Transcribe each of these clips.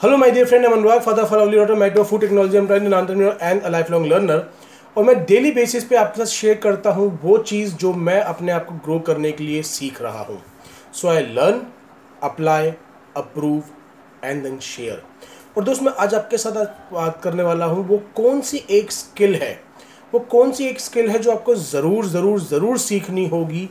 Hello my dear friend Anurag father for daughter micro food technology am entrepreneur and a lifelong learner और मैं daily basis पे आपके साथ share करता हूँ वो चीज़ जो मैं अपने आप को ग्रो करने के लिए सीख रहा हूँ। So I learn apply approve and then share और दोस्त, मैं आज आपके साथ बात करने वाला हूँ, वो कौन सी एक स्किल है? वो कौन सी एक स्किल है जो आपको ज़रूर ज़रूर ज़रूर सीखनी होगी?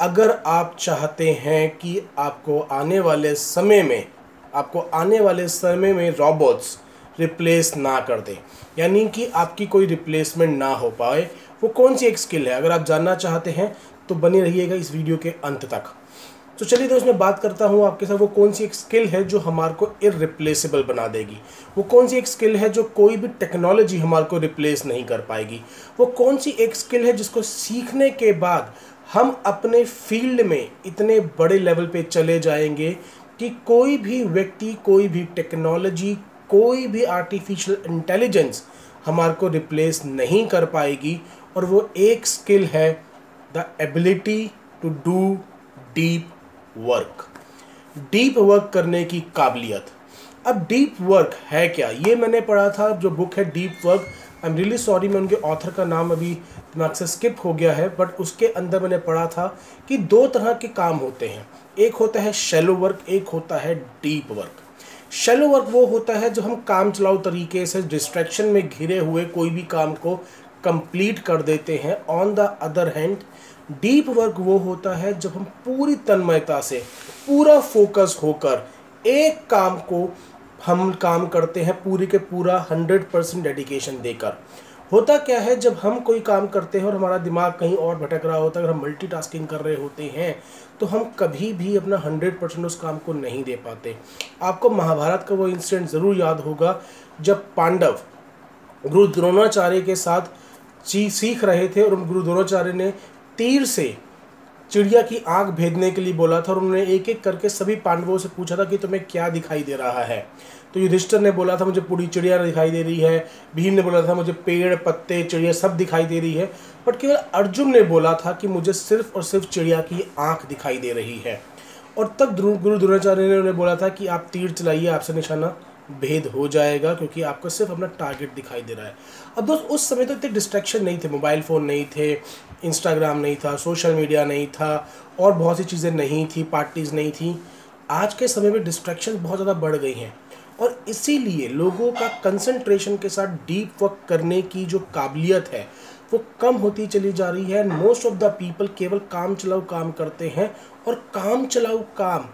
अगर आप चाहते हैं कि आपको आने वाले समय में आपको आने वाले समय में रोबोट्स रिप्लेस ना कर दें। यानी कि आपकी कोई रिप्लेसमेंट ना हो पाए। वो कौन सी एक स्किल है? अगर आप जानना चाहते हैं तो बने रहिएगा इस वीडियो के अंत तक। तो चलिए दोस्त, मैं बात करता हूँ आपके साथ, वो कौन सी एक स्किल है जो हमारे को इरिप्लेसेबल बना देगी? वो कौन सी एक स्किल है जो कोई भी टेक्नोलॉजी हमारे को रिप्लेस नहीं कर पाएगी? वो कौन सी एक स्किल है जिसको सीखने के बाद हम अपने फ़ील्ड में इतने बड़े लेवल पे चले जाएँगे कि कोई भी व्यक्ति, कोई भी टेक्नोलॉजी कोई भी आर्टिफिशियल इंटेलिजेंस हमारे को रिप्लेस नहीं कर पाएगी और वो एक स्किल है the ability to do deep work deep work करने की काबिलियत। अब डीप वर्क है क्या? ये मैंने पढ़ा था, जो बुक है deep work I am really sorry मैं उनके ऑथर का नाम अभी दिमाग से स्किप हो गया है बट उसके अंदर मैंने पढ़ा था कि दो तरह के काम होते हैं। एक होता है शेलो वर्क एक होता है डीप वर्क शेलो वर्क वो होता है जो हम काम चलाओ तरीके से डिस्ट्रैक्शन में घिरे हुए कोई भी काम को कंप्लीट कर देते हैं। On the other hand deep work वो होता है जब हम पूरी तन्मयता से, पूरा फोकस होकर एक काम को हम काम करते हैं पूरी के पूरा हंड्रेड परसेंट डेडिकेशन देकर। होता क्या है, जब हम कोई काम करते हैं और हमारा दिमाग कहीं और भटक रहा होता है, अगर हम मल्टीटास्किंग कर रहे होते हैं तो हम कभी भी अपना हंड्रेड परसेंट उस काम को नहीं दे पाते। आपको महाभारत का वो इंसिडेंट ज़रूर याद होगा, जब पांडव गुरु द्रोणाचार्य के साथ सीख रहे थे और गुरु द्रोणाचार्य ने तीर से चिड़िया की आँख भेदने के लिए बोला था और उन्होंने एक एक करके सभी पांडवों से पूछा था कि तुम्हें क्या दिखाई दे रहा है। तो युधिष्ठर ने बोला था, मुझे पूरी चिड़िया दिखाई दे रही है। भीम ने बोला था, मुझे पेड़, पत्ते, चिड़िया सब दिखाई दे रही है। बट केवल अर्जुन ने बोला था कि मुझे सिर्फ़ और सिर्फ़ चिड़िया की आँख दिखाई दे रही है। और तब गुरु द्रोणाचार्य ने उन्हें बोला था कि आप तीर चलाइए, आपसे निशाना भेद हो जाएगा, क्योंकि आपको सिर्फ़ अपना टारगेट दिखाई दे रहा है। अब दोस्त, उस समय तो इतने डिस्ट्रैक्शन नहीं थे मोबाइल फ़ोन नहीं थे इंस्टाग्राम नहीं था सोशल मीडिया नहीं था, और बहुत सी चीज़ें नहीं थी पार्टीज़ नहीं थी। आज के समय में डिस्ट्रैक्शन बहुत ज़्यादा बढ़ गई हैं। और इसीलिए लोगों का कंसंट्रेशन के साथ डीप वर्क करने की जो काबिलियत है, वो कम होती चली जा रही है। मोस्ट ऑफ़ द पीपल केवल काम चलाओ काम करते हैं, और काम चलाओ काम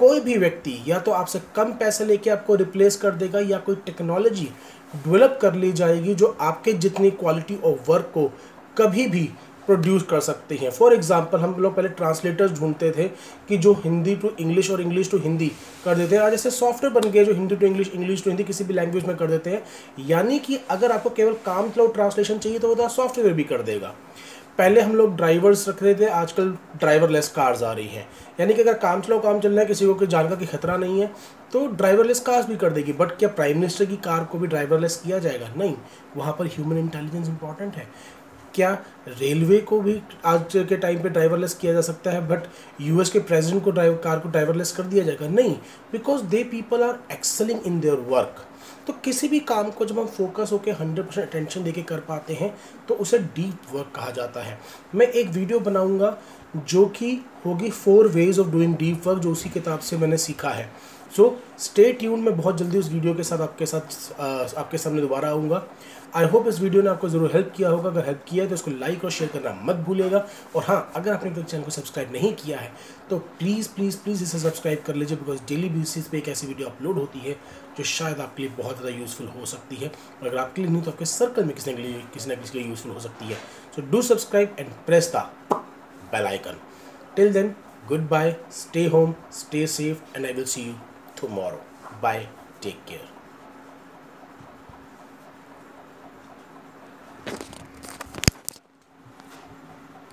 कोई भी व्यक्ति या तो आपसे कम पैसे लेके आपको रिप्लेस कर देगा या कोई टेक्नोलॉजी डेवलप कर ली जाएगी जो आपके जितनी क्वालिटी ऑफ़ वर्क को कभी भी प्रोड्यूस कर सकते हैं। फॉर एग्ज़ाम्पल हम लोग पहले ट्रांसलेटर्स ढूंढते थे कि जो हिंदी टू इंग्लिश और इंग्लिश टू हिंदी कर देते हैं। आज ऐसे सॉफ्टवेयर बन गए जो Hindi to English English to Hindi किसी भी लैंग्वेज में कर देते हैं। यानी कि अगर आपको केवल काम चलाओ ट्रांसलेशन चाहिए तो वो सॉफ्टवेयर भी कर देगा। पहले हम लोग ड्राइवर्स रख रहे थे आजकल ड्राइवरलेस कार्स आ रही हैं। यानी कि अगर काम चलाओ काम चल रहा है, किसी को कोई जान का कि खतरा नहीं है तो ड्राइवरलेस कार्स भी कर देगी। बट क्या प्राइम मिनिस्टर की कार को भी ड्राइवरलेस किया जाएगा? नहीं। वहाँ पर ह्यूमन इंटेलिजेंस इंपॉर्टेंट है। क्या रेलवे को भी आज के टाइम पे ड्राइवरलेस किया जा सकता है बट यूएस के प्रेसिडेंट को ड्राइव कार को ड्राइवरलेस कर दिया जाएगा? नहीं। Because they people are excelling in their work तो किसी भी काम को जब हम फोकस होकर हंड्रेड परसेंट अटेंशन दे कर पाते हैं तो उसे डीप वर्क कहा जाता है। मैं एक वीडियो बनाऊँगा जो कि होगी four ways of doing deep work जो उसी किताब से मैंने सीखा है। सो स्टे ट्यून में बहुत जल्दी उस वीडियो के साथ आपके साथ आपके सामने दोबारा आऊँगा। आई होप इस वीडियो ने आपको ज़रूर हेल्प किया होगा। अगर हेल्प किया है तो इसको लाइक और शेयर करना मत भूलेगा और हाँ अगर आपने तो चैनल को सब्सक्राइब नहीं किया है तो प्लीज़ प्लीज़ प्लीज़ इसे सब्सक्राइब कर लीजिए बिकॉज़ डेली बेसिस पे एक ऐसी वीडियो अपलोड होती है, जो शायद आपके लिए बहुत ज़्यादा यूज़फुल हो सकती है। और अगर आपके लिए नहीं तो आपके सर्कल में किसी ने किसी न किसी के लिए यूज़फुल हो सकती है। So do subscribe and press the bell icon till then good bye stay home stay safe and I will see you tomorrow. Bye. Take care.